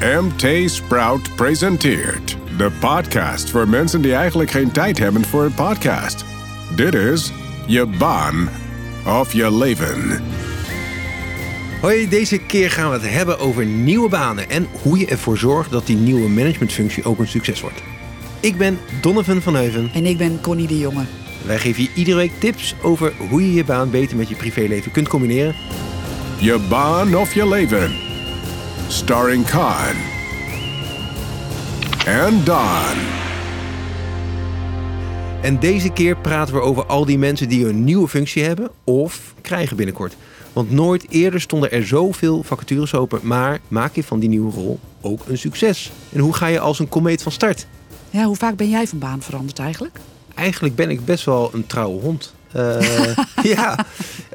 MT Sprout presenteert de podcast voor mensen die eigenlijk geen tijd hebben voor een podcast. Dit is je baan of je leven. Hoi, deze keer gaan we het hebben over nieuwe banen en hoe je ervoor zorgt dat die nieuwe managementfunctie ook een succes wordt. Ik ben Donovan van Heuven. En ik ben Connie de Jonge. Wij geven je iedere week tips over hoe je je baan beter met je privéleven kunt combineren. Je baan of je leven. Starring Khan. En Don. En deze keer praten we over al die mensen die een nieuwe functie hebben of krijgen binnenkort. Want nooit eerder stonden er zoveel vacatures open, maar maak je van die nieuwe rol ook een succes? En hoe ga je als een komeet van start? Ja, hoe vaak ben jij van baan veranderd eigenlijk? Eigenlijk ben ik best wel een trouwe hond. Uh, ja,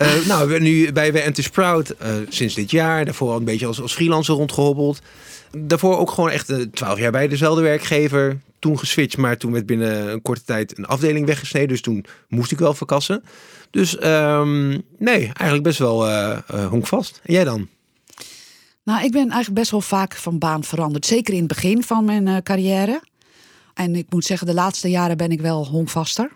uh, nou, nu bij, Enter Sprout uh, sinds dit jaar. Daarvoor al een beetje als, als freelancer rondgehobbeld. Daarvoor ook gewoon echt twaalf jaar bij dezelfde werkgever. Toen geswitcht, maar toen werd binnen een korte tijd een afdeling weggesneden. Dus toen moest ik wel verkassen. Dus um, nee, eigenlijk best wel honkvast. En jij dan? Nou, ik ben eigenlijk best wel vaak van baan veranderd. Zeker in het begin van mijn carrière. En ik moet zeggen, de laatste jaren ben ik wel honkvaster.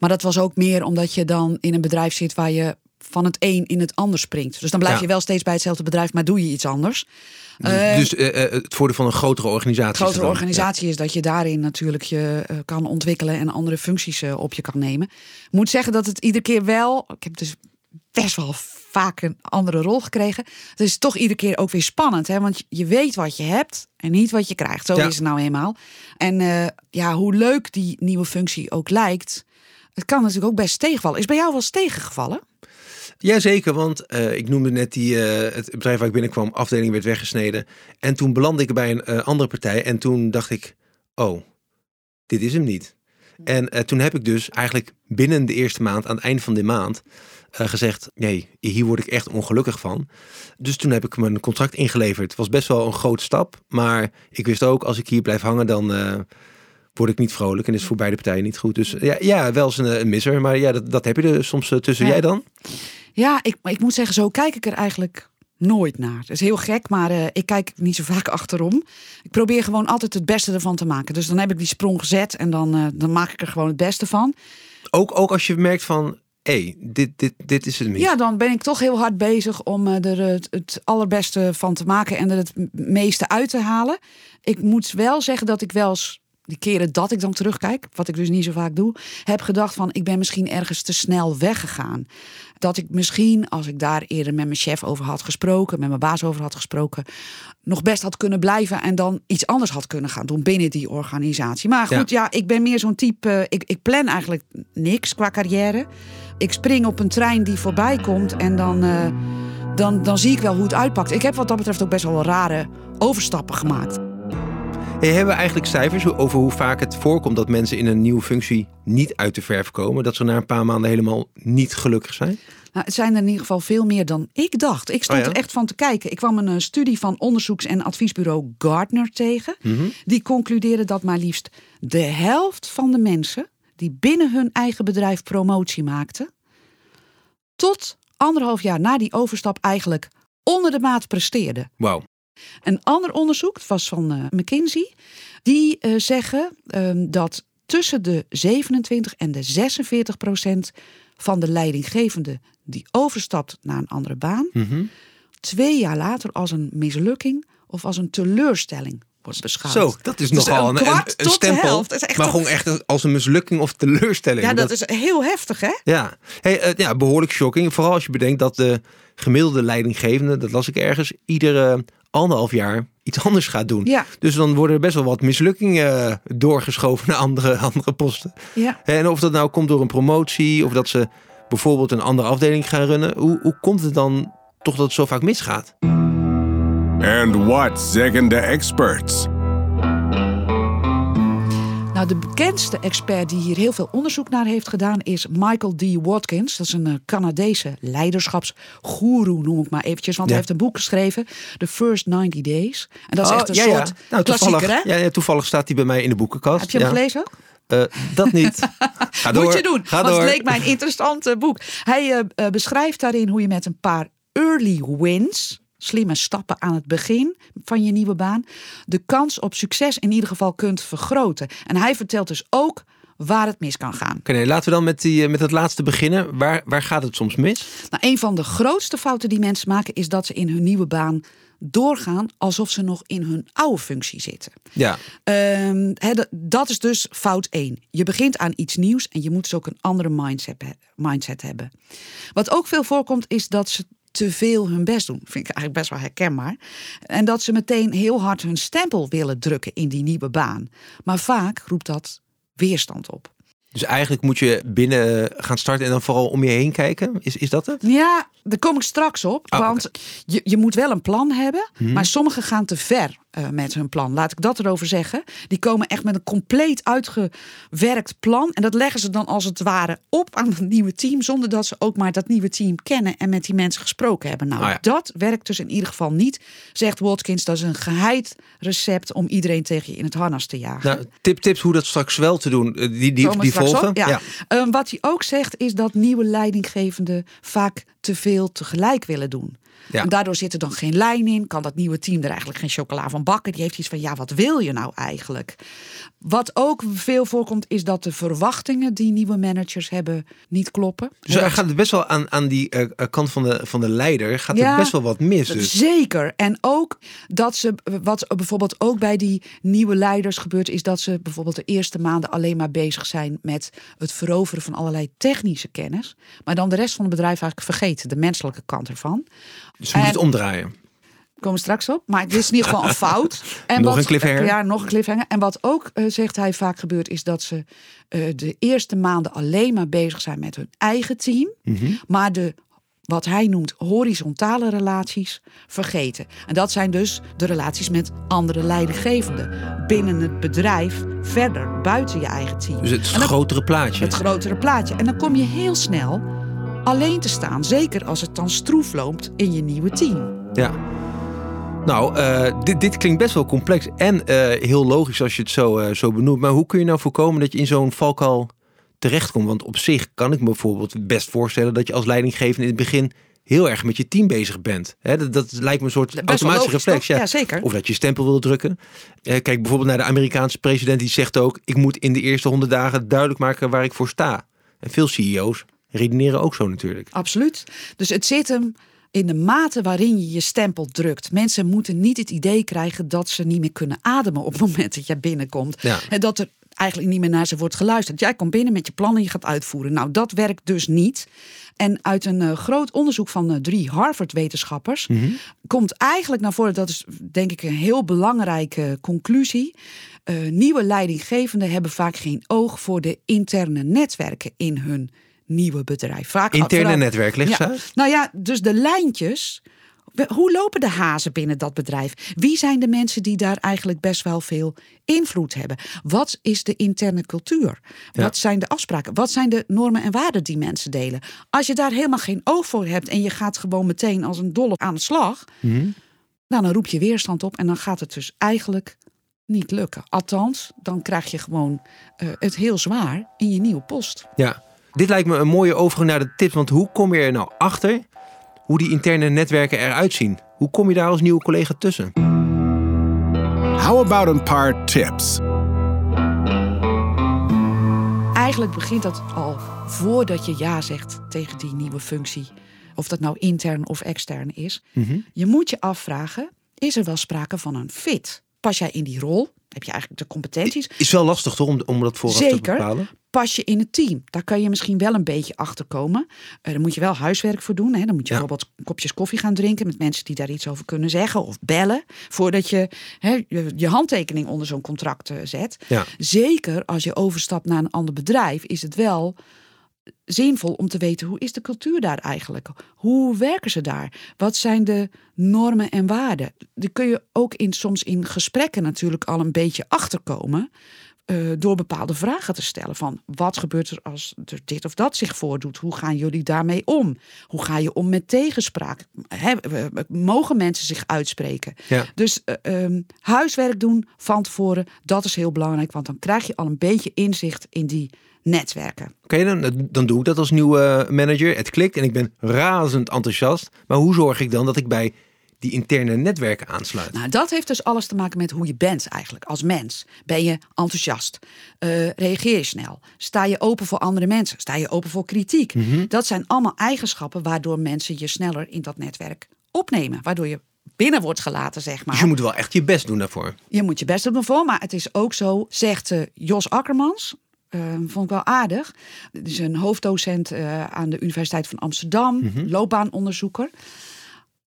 Maar dat was ook meer omdat je dan in een bedrijf zit waar je van het een in het ander springt. Dus dan blijf Ja. je wel steeds bij hetzelfde bedrijf, maar doe je iets anders. Eh, dus eh, eh, het voordeel van een grotere organisatie. een grotere is organisatie is dat je daarin natuurlijk je kan ontwikkelen en andere functies op je kan nemen. Ik moet zeggen dat het iedere keer wel. Ik heb dus best wel vaak een andere rol gekregen. Het is toch iedere keer ook weer spannend, hè? want je weet wat je hebt en niet wat je krijgt. Zo Ja. is het nou eenmaal. En ja, hoe leuk die nieuwe functie ook lijkt, het kan natuurlijk ook best tegenvallen. Is bij jou wel eens tegengevallen? Jazeker, want eh, ik noemde net die, eh, het bedrijf waar ik binnenkwam, afdeling werd weggesneden. En toen belandde ik bij een eh, andere partij en toen dacht ik, oh, dit is hem niet. En toen heb ik dus eigenlijk binnen de eerste maand, aan het eind van de maand, gezegd, nee, hier word ik echt ongelukkig van. Dus toen heb ik mijn contract ingeleverd. Het was best wel een grote stap, maar ik wist ook, als ik hier blijf hangen, dan word ik niet vrolijk. En is voor beide partijen niet goed. Dus ja, ja wel eens een, een misser, maar ja, dat, dat heb je er soms eh, tussen. Ja. Jij dan? Ja, ik, ik moet zeggen, zo kijk ik er eigenlijk nooit naar. Dat is heel gek, maar eh, ik kijk niet zo vaak achterom. Ik probeer gewoon altijd het beste ervan te maken. Dus dan heb ik die sprong gezet en dan, eh, dan maak ik er gewoon het beste van. Ook, ook als je merkt van, hé, hey, dit, dit, dit is het niet. Ja, dan ben ik toch heel hard bezig om er het, het allerbeste van te maken en er het meeste uit te halen. Ik moet wel zeggen dat ik wel eens, die keren dat ik dan terugkijk, wat ik dus niet zo vaak doe, heb gedacht van ik ben misschien ergens te snel weggegaan. Dat ik misschien, als ik daar eerder met mijn chef over had gesproken, met mijn baas over had gesproken, nog best had kunnen blijven en dan iets anders had kunnen gaan doen binnen die organisatie. Maar goed, ja, ik ben meer zo'n type, ik, ik plan eigenlijk niks qua carrière. Ik spring op een trein die voorbij komt en dan, eh, dan, dan zie ik wel hoe het uitpakt. Ik heb wat dat betreft ook best wel rare overstappen gemaakt. Hey, hebben we eigenlijk cijfers over hoe vaak het voorkomt dat mensen in een nieuwe functie niet uit de verf komen? Dat ze na een paar maanden helemaal niet gelukkig zijn? Nou, het zijn er in ieder geval veel meer dan ik dacht. Ik stond Oh ja? er echt van te kijken. Ik kwam een eh, studie van onderzoeks- en adviesbureau Gartner tegen. Mhm. Die concludeerde dat maar liefst de helft van de mensen die binnen hun eigen bedrijf promotie maakten, tot anderhalf jaar na die overstap eigenlijk onder de maat presteerden. Wauw. Een ander onderzoek, het was van eh, McKinsey, die eh, zeggen ehm, dat tussen de 27 en de 46 procent van de leidinggevenden die overstapt naar een andere baan, Mhm. twee jaar later als een mislukking of als een teleurstelling wordt beschouwd. Zo, dat is Dus nogal een een, stempel. maar gewoon echt als een mislukking of teleurstelling. Ja, dat is heel heftig, hè? Ja, hey, eh, ja behoorlijk shocking. Vooral als je bedenkt dat de gemiddelde leidinggevende, dat las ik ergens, iedere anderhalf jaar iets anders gaat doen. Ja. Dus dan worden er best wel wat mislukkingen eh, doorgeschoven naar andere, andere posten. Ja. En of dat nou komt door een promotie of dat ze bijvoorbeeld een andere afdeling gaan runnen. Hoe, hoe komt het dan toch dat het zo vaak misgaat? And what zeggen de experts? De bekendste expert die hier heel veel onderzoek naar heeft gedaan is Michael D. Watkins. Dat is een eh, Canadese leiderschapsgoeroe, noem ik maar eventjes. Want Ja. hij heeft een boek geschreven, The First 90 Days. En dat is Oh, echt een ja, soort ja. Nou, klassieker, hè? ja, toevallig staat hij bij mij in de boekenkast. Heb je hem gelezen ook? Eh, dat niet. Ga door. Moet je doen, Ga want door. het leek mij een interessant eh, boek. Hij beschrijft daarin hoe je met een paar early wins... slimme stappen aan het begin van je nieuwe baan de kans op succes in ieder geval kunt vergroten. En hij vertelt dus ook waar het mis kan gaan. Oké, laten we dan met, die, eh, met het laatste beginnen. Waar, waar gaat het soms mis? Nou, een van de grootste fouten die mensen maken is dat ze in hun nieuwe baan doorgaan alsof ze nog in hun oude functie zitten. Ja, Ehm, dat- is dus fout 1. Je begint aan iets nieuws en je moet dus ook een andere mindset, mindset hebben. Wat ook veel voorkomt is dat ze te veel hun best doen. Vind ik eigenlijk best wel herkenbaar. En dat ze meteen heel hard hun stempel willen drukken in die nieuwe baan. Maar vaak roept dat weerstand op. dus eigenlijk moet je binnen gaan starten en dan vooral om je heen kijken. Is, is dat het? Ja, daar kom ik straks op. Ah, want je, je moet wel een plan hebben. Mhm. Maar sommigen gaan te ver eh, met hun plan. Laat ik dat erover zeggen. Die komen echt met een compleet uitgewerkt plan. En dat leggen ze dan als het ware op aan het nieuwe team. Zonder dat ze ook maar dat nieuwe team kennen en met die mensen gesproken hebben. Nou, Ah, ja. dat werkt dus in ieder geval niet. Zegt Watkins, dat is een geheid recept om iedereen tegen je in het harnas te jagen. Nou, tip, tips hoe dat straks wel te doen. Eh, Die, die, die volgen. Ja. Ehm, wat hij ook zegt is dat nieuwe leidinggevenden vaak te veel tegelijk willen doen. Ja. En daardoor zit er dan geen lijn in. Kan dat nieuwe team er eigenlijk geen chocola van bakken. Die heeft iets van, ja, wat wil je nou eigenlijk? Wat ook veel voorkomt is dat de verwachtingen die nieuwe managers hebben niet kloppen. Dus er gaat het best wel aan, aan die eh, eh, kant van de, van de leider. Gaat Ja, er best wel wat mis. Dus. Zeker. En ook dat ze, wat bijvoorbeeld ook bij die nieuwe leiders gebeurt, is dat ze bijvoorbeeld de eerste maanden alleen maar bezig zijn met het veroveren van allerlei technische kennis. Maar dan de rest van het bedrijf eigenlijk vergeten, de menselijke kant ervan. Dus En- het omdraaien. Komen straks op. Maar het is in ieder geval een fout. En Nog een cliffhanger. Ja, nog een cliffhanger. En wat ook, eh, zegt hij, vaak gebeurt, is dat ze eh, de eerste maanden alleen maar bezig zijn met hun eigen team. Mhm. Maar de, wat hij noemt, horizontale relaties vergeten. En dat zijn dus de relaties met andere leidinggevenden. Binnen het bedrijf, verder, buiten je eigen team. Dus het dan- grotere plaatje. het grotere plaatje. En dan kom je heel snel alleen te staan. Zeker als het dan stroef loopt in je nieuwe team. Ja. Nou, eh, dit, dit klinkt best wel complex en eh, heel logisch als je het zo, eh, zo benoemt. Maar hoe kun je nou voorkomen dat je in zo'n valkuil terechtkomt? Want op zich kan ik me bijvoorbeeld best voorstellen dat je als leidinggevende in het begin heel erg met je team bezig bent. Dat, dat lijkt me een soort automatische reflex. toch? Ja, zeker. Of dat je stempel wil drukken. Kijk bijvoorbeeld naar de Amerikaanse president, die zegt ook: ik moet in de eerste honderd dagen duidelijk maken waar ik voor sta. En veel CEO's redeneren ook zo natuurlijk. Absoluut. Dus het zit hem in de mate waarin je je stempel drukt. Mensen moeten niet het idee krijgen dat ze niet meer kunnen ademen op het moment dat jij binnenkomt. Ja. En dat er eigenlijk niet meer naar ze wordt geluisterd. Jij komt binnen met je plannen en je gaat uitvoeren. Nou, dat werkt dus niet. En uit een eh, groot onderzoek van eh, drie Harvard-wetenschappers komt eigenlijk naar voren, dat is denk ik een heel belangrijke conclusie. Eh, nieuwe leidinggevenden hebben vaak geen oog voor de interne netwerken in hun nieuwe bedrijf. Vaak, Interne vooral- netwerk, ja. uit. Nou ja, dus de lijntjes. Hoe lopen de hazen binnen dat bedrijf? Wie zijn de mensen die daar eigenlijk best wel veel invloed hebben? Wat is de interne cultuur? Ja. Wat zijn de afspraken? Wat zijn de normen en waarden die mensen delen? Als je daar helemaal geen oog voor hebt en je gaat gewoon meteen als een dolle aan de slag, Mhm. nou, dan roep je weerstand op en dan gaat het dus eigenlijk niet lukken. Althans, dan krijg je gewoon eh, het heel zwaar in je nieuwe post. Ja, dit lijkt me een mooie overgang naar de tips. Want hoe kom je er nou achter hoe die interne netwerken eruit zien? Hoe kom je daar als nieuwe collega tussen? How about een paar tips? Eigenlijk begint dat al voordat je ja zegt tegen die nieuwe functie. Of dat nou intern of extern is. Je moet je afvragen, is er wel sprake van een fit? Pas jij in die rol? Heb je eigenlijk de competenties? Is wel lastig toch om, om dat vooraf te Zeker. bepalen? Pas je in het team? Daar kan je misschien wel een beetje achter komen. Eh, daar moet je wel huiswerk voor doen. Hè. Dan moet je Ja. bijvoorbeeld kopjes koffie gaan drinken met mensen die daar iets over kunnen zeggen. Of bellen voordat je hè, je, je handtekening onder zo'n contract eh, zet. Ja. Zeker als je overstapt naar een ander bedrijf, is het wel zinvol om te weten hoe is de cultuur daar eigenlijk? Hoe werken ze daar? Wat zijn de normen en waarden? Die kun je ook in, soms in gesprekken natuurlijk al een beetje achterkomen. eh, door bepaalde vragen te stellen. Van wat gebeurt er als er dit of dat zich voordoet? Hoe gaan jullie daarmee om? Hoe ga je om met tegenspraak? Hè, eh, mogen mensen zich uitspreken? Ja. Dus eh, ehm, huiswerk doen van tevoren, dat is heel belangrijk. Want dan krijg je al een beetje inzicht in die netwerken. Oké, dan, dan doe ik dat als nieuwe manager. Het klikt en ik ben razend enthousiast. Maar hoe zorg ik dan dat ik bij die interne netwerken aansluit? Nou, dat heeft dus alles te maken met hoe je bent eigenlijk als mens. Ben je enthousiast? Eh, reageer je snel? Sta je open voor andere mensen? Sta je open voor kritiek? Mhm. Dat zijn allemaal eigenschappen waardoor mensen je sneller in dat netwerk opnemen. Waardoor je binnen wordt gelaten, zeg maar. Dus je moet wel echt je best doen daarvoor. Je moet je best doen ervoor, maar het is ook zo, zegt eh, Jos Akkermans. Eh, vond ik wel aardig. Dit is een hoofddocent eh, aan de Universiteit van Amsterdam, loopbaanonderzoeker.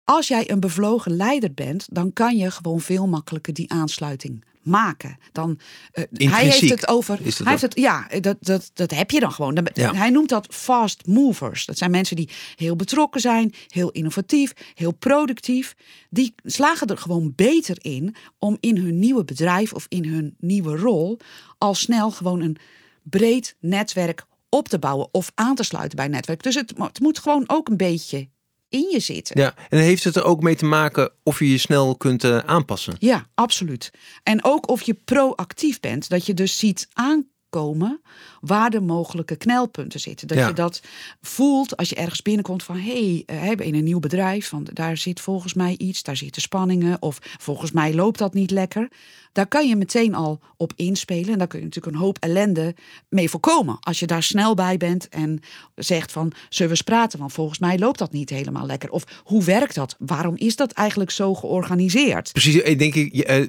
Als jij een bevlogen leider bent, dan kan je gewoon veel makkelijker die aansluiting maken. Dan, eh, hij heeft het over. is dat hij heeft het, ja, dat, dat, dat heb je dan gewoon. Dan- Ja. Hij noemt dat fast movers. Dat zijn mensen die heel betrokken zijn, heel innovatief, heel productief. Die slagen er gewoon beter in om in hun nieuwe bedrijf of in hun nieuwe rol al snel gewoon een breed netwerk op te bouwen of aan te sluiten bij een netwerk. Dus het, het moet gewoon ook een beetje in je zitten. Ja, en heeft het er ook mee te maken of je je snel kunt eh, aanpassen? Ja, absoluut. En ook of je proactief bent, dat je dus ziet aankomen waar de mogelijke knelpunten zitten. Dat Ja. je dat voelt als je ergens binnenkomt van hé, hey, eh, hebben in een nieuw bedrijf, van daar zit volgens mij iets, daar zitten spanningen of volgens mij loopt dat niet lekker. Daar kan je meteen al op inspelen en daar kun je natuurlijk een hoop ellende mee voorkomen. Als je daar snel bij bent en zegt van zullen we eens praten, want volgens mij loopt dat niet helemaal lekker. Of hoe werkt dat? Waarom is dat eigenlijk zo georganiseerd? Precies, ik denk ik, eh, eh,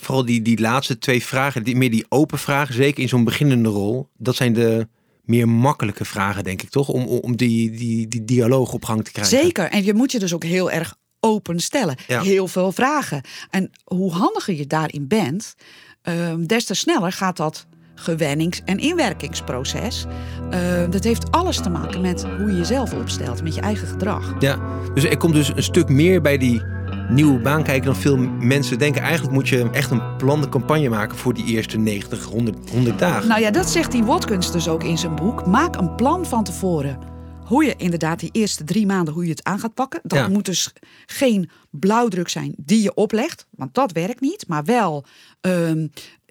vooral die, die laatste twee vragen, die, meer die open vragen, zeker in zo'n beginnende rol, dat zijn de meer makkelijke vragen, denk ik toch? Om, om die, die, die dialoog op gang te krijgen. Zeker. En je moet je dus ook heel erg open stellen. Ja. Heel veel vragen. En hoe handiger je daarin bent, ehm, des te sneller gaat dat gewennings- en inwerkingsproces. Ehm, dat heeft alles te maken met hoe je jezelf opstelt, met je eigen gedrag. Ja, dus er komt dus een stuk meer bij die nieuwe baan kijken dan veel mensen denken. Eigenlijk moet je echt een plande campagne maken voor die eerste 90, 100, 100 dagen. Nou ja, dat zegt die Watkins dus ook in zijn boek. Maak een plan van tevoren. Hoe je inderdaad die eerste drie maanden hoe je het aan gaat pakken. Dat Ja. moet dus geen blauwdruk zijn die je oplegt. Want dat werkt niet. Maar wel, ehm,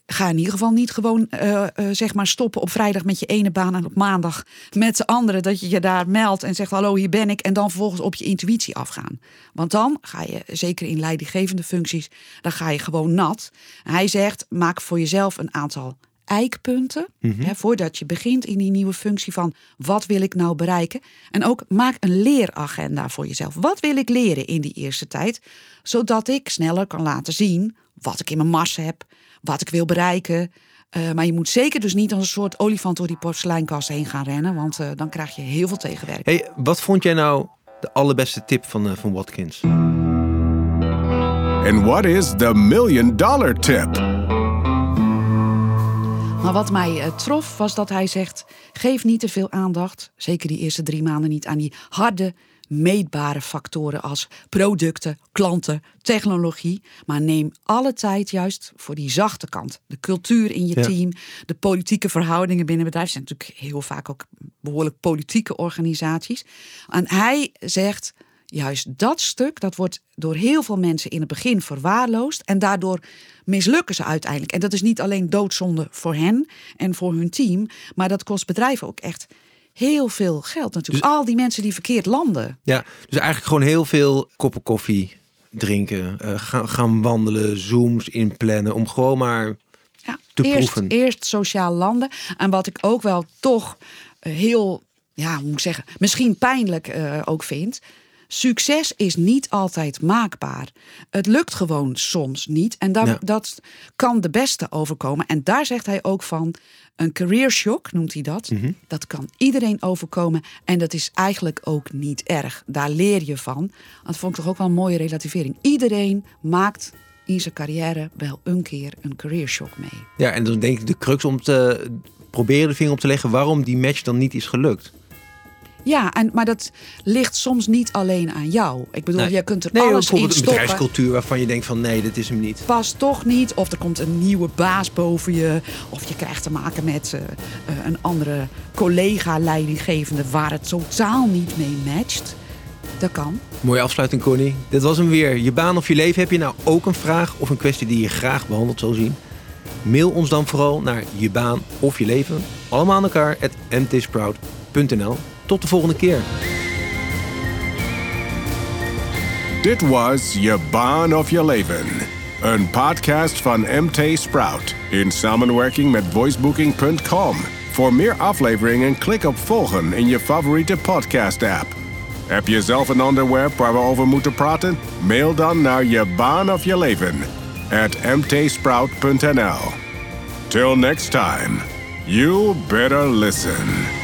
ga in ieder geval niet gewoon eh, eh, zeg maar stoppen op vrijdag met je ene baan. En op maandag met de andere. Dat je je daar meldt en zegt hallo hier ben ik. En dan vervolgens op je intuïtie afgaan. Want dan ga je, zeker in leidinggevende functies, dan ga je gewoon nat. Hij zegt maak voor jezelf een aantal eikpunten. Hè, voordat je begint in die nieuwe functie van wat wil ik nou bereiken. En ook maak een leeragenda voor jezelf. Wat wil ik leren in die eerste tijd? Zodat ik sneller kan laten zien wat ik in mijn mars heb. Wat ik wil bereiken. Eh, maar je moet zeker dus niet als een soort olifant door die porseleinkast heen gaan rennen. Want eh, dan krijg je heel veel tegenwerking. Hey, wat vond jij nou de allerbeste tip van, eh, van Watkins? And what is the million dollar tip? Maar wat mij eh, trof was dat hij zegt: geef niet te veel aandacht, zeker die eerste drie maanden niet, aan die harde, meetbare factoren als producten, klanten, technologie. Maar neem alle tijd juist voor die zachte kant. De cultuur in je Ja. team, de politieke verhoudingen binnen bedrijven. zijn natuurlijk heel vaak ook behoorlijk politieke organisaties. En hij zegt. Juist dat stuk, dat wordt door heel veel mensen in het begin verwaarloosd. En daardoor mislukken ze uiteindelijk. En dat is niet alleen doodzonde voor hen en voor hun team. Maar dat kost bedrijven ook echt heel veel geld natuurlijk. Al die mensen die verkeerd landen. Ja, dus eigenlijk gewoon heel veel koppen koffie drinken, eh, gaan, gaan wandelen, zooms inplannen, om gewoon maar Ja, Te eerst, proeven. eerst sociaal landen. En wat ik ook wel toch eh, heel, ja, hoe moet ik zeggen, misschien pijnlijk eh, ook vind. Succes is niet altijd maakbaar. Het lukt gewoon soms niet. En daar, Ja. dat kan de beste overkomen. En daar zegt hij ook van. Een career shock noemt hij dat. Mhm. Dat kan iedereen overkomen. En dat is eigenlijk ook niet erg. Daar leer je van. Dat vond ik toch ook wel een mooie relativering. Iedereen maakt in zijn carrière wel een keer een career shock mee. Ja, en dan denk ik de crux om te proberen de vinger op te leggen waarom die match dan niet is gelukt. Ja, en, maar dat ligt soms niet alleen aan jou. Ik bedoel, Nee. jij kunt er Nee, alles in bijvoorbeeld een stoppen. bedrijfscultuur waarvan je denkt van nee, dit is hem niet. Past toch niet. Of er komt een nieuwe baas boven je. Of je krijgt te maken met eh, eh, een andere collega-leidinggevende waar het totaal niet mee matcht. Dat kan. Mooie afsluiting, Connie. Dit was hem weer. Je baan of je leven. Heb je nou ook een vraag of een kwestie die je graag behandeld zou zien? Mail ons dan vooral naar je baan of je leven. Allemaal aan elkaar at mtsprout.nl. Tot de volgende keer. Dit was Je Baan of Je Leven. Een podcast van MT Sprout in samenwerking met voicebooking.com. Voor meer afleveringen klik op volgen in je favoriete podcast app. Heb je zelf een onderwerp waar we over moeten praten? Mail dan naar je baan of je leven at mtsprout.nl. Till next time, you better listen.